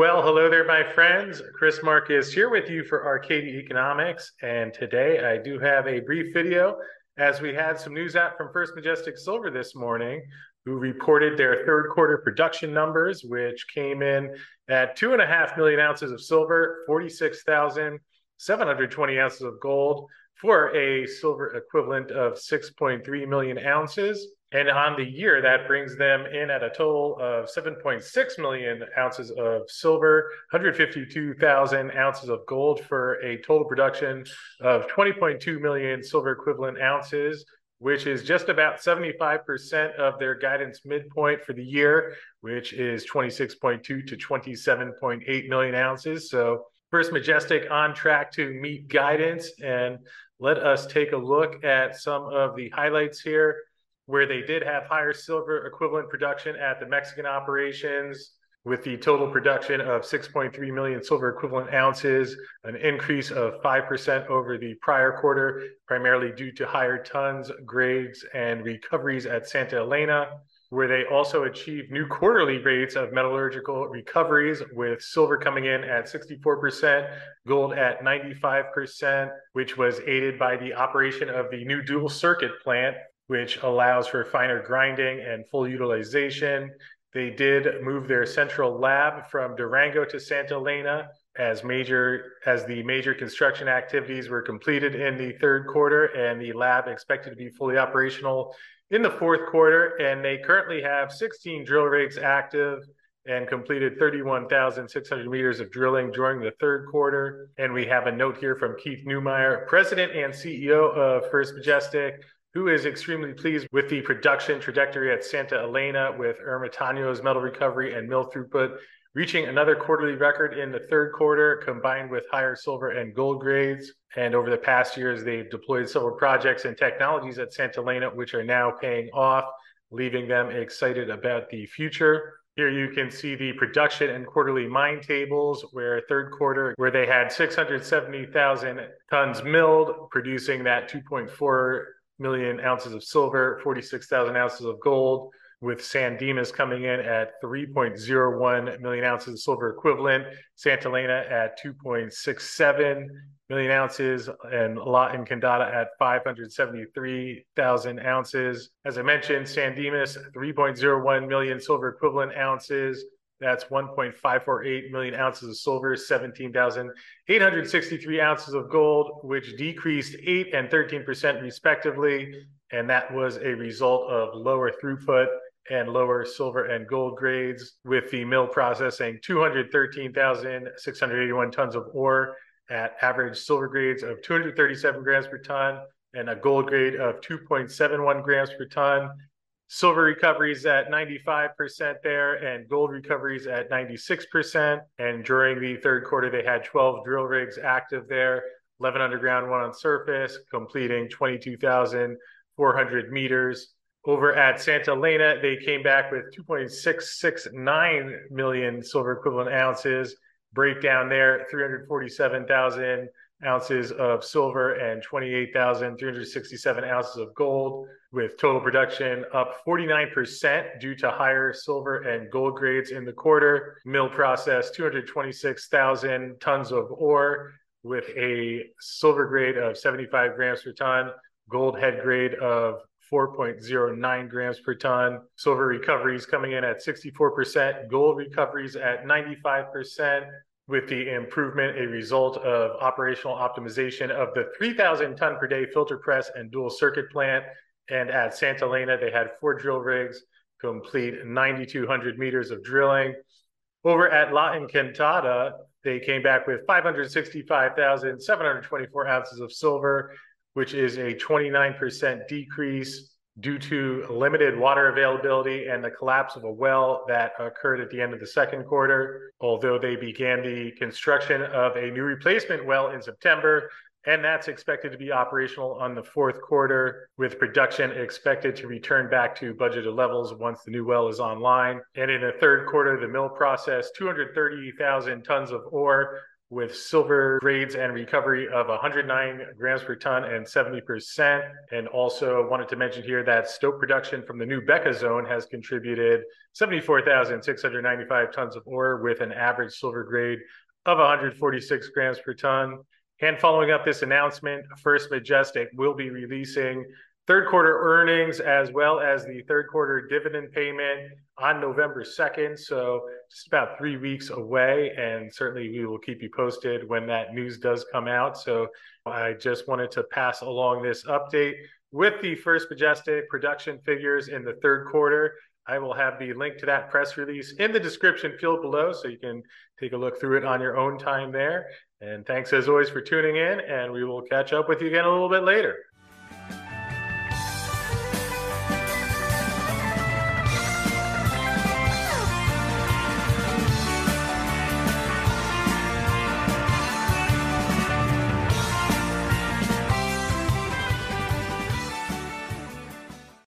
Well, hello there, my friends. Chris Marcus here with you for Arcadia Economics. And today I do have a brief video as we had some news out from First Majestic Silver this morning, who reported their third quarter production numbers, which came in at two and a half million ounces of silver, 46,720 ounces of gold, for a silver equivalent of 6.3 million ounces. And on the year, that brings them in at a total of 7.6 million ounces of silver, 152,000 ounces of gold for a total production of 20.2 million silver equivalent ounces, which is just about 75% of their guidance midpoint for the year, which is 26.2 to 27.8 million ounces. So First Majestic on track to meet guidance. And let us take a look at some of the highlights here where they did have higher silver equivalent production at the Mexican operations with the total production of 6.3 million silver equivalent ounces, an increase of 5% over the prior quarter, primarily due to higher tons, grades, and recoveries at Santa Elena, where they also achieved new quarterly rates of metallurgical recoveries, with silver coming in at 64%, gold at 95%, which was aided by the operation of the new dual circuit plant which allows for finer grinding and full utilization. They did move their central lab from Durango to Santa Elena as major as the major construction activities were completed in the third quarter and the lab expected to be fully operational in the fourth quarter and they currently have 16 drill rigs active and completed 31,600 meters of drilling during the third quarter. And we have a note here from Keith Neumeyer, President and CEO of First Majestic, who is extremely pleased with the production trajectory at Santa Elena with Ermitaño's metal recovery and mill throughput reaching another quarterly record in the third quarter combined with higher silver and gold grades. And over the past years, they've deployed several projects and technologies at Santa Elena, which are now paying off, leaving them excited about the future. Here you can see the production and quarterly mine tables where third quarter, where they had 670,000 tons milled, producing that 2.4 million ounces of silver, 46,000 ounces of gold, with San Dimas coming in at 3.01 million ounces of silver equivalent, Santa Elena at 2.67 million ounces, and La Encantada at 573,000 ounces. As I mentioned, San Dimas, 3.01 million silver equivalent ounces, that's 1.548 million ounces of silver, 17,863 ounces of gold, which decreased 8 and 13% respectively. And that was a result of lower throughput and lower silver and gold grades, with the mill processing 213,681 tons of ore at average silver grades of 237 grams per ton and a gold grade of 2.71 grams per ton silver recoveries at 95% there and gold recoveries at 96%. And during the third quarter, they had 12 drill rigs active there, 11 underground, one on surface, completing 22,400 meters. Over at Santa Elena, they came back with 2.669 million silver equivalent ounces. Breakdown there, 347,000 ounces of silver and 28,367 ounces of gold, with total production up 49% due to higher silver and gold grades in the quarter. Mill processed 226,000 tons of ore with a silver grade of 75 grams per ton, gold head grade of 4.09 grams per ton. Silver recoveries coming in at 64%, gold recoveries at 95%, with the improvement a result of operational optimization of the 3,000 ton per day filter press and dual circuit plant. And at Santa Elena, they had four drill rigs complete 9,200 meters of drilling. Over at La Encantada, they came back with 565,724 ounces of silver, which is a 29% decrease due to limited water availability and the collapse of a well that occurred at the end of the second quarter. Although they began the construction of a new replacement well in September, and that's expected to be operational on the fourth quarter, with production expected to return back to budgeted levels once the new well is online. And in the third quarter, the mill processed 230,000 tons of ore with silver grades and recovery of 109 grams per ton and 70%. And also wanted to mention here that stope production from the new Beca zone has contributed 74,695 tons of ore with an average silver grade of 146 grams per ton. And following up this announcement, First Majestic will be releasing third quarter earnings as well as the third quarter dividend payment on November 2nd. So just about three weeks away. And certainly we will keep you posted when that news does come out. So I just wanted to pass along this update with the First Majestic production figures in the third quarter. I will have the link to that press release in the description field below so you can take a look through it on your own time there. And thanks as always for tuning in, and we will catch up with you again a little bit later.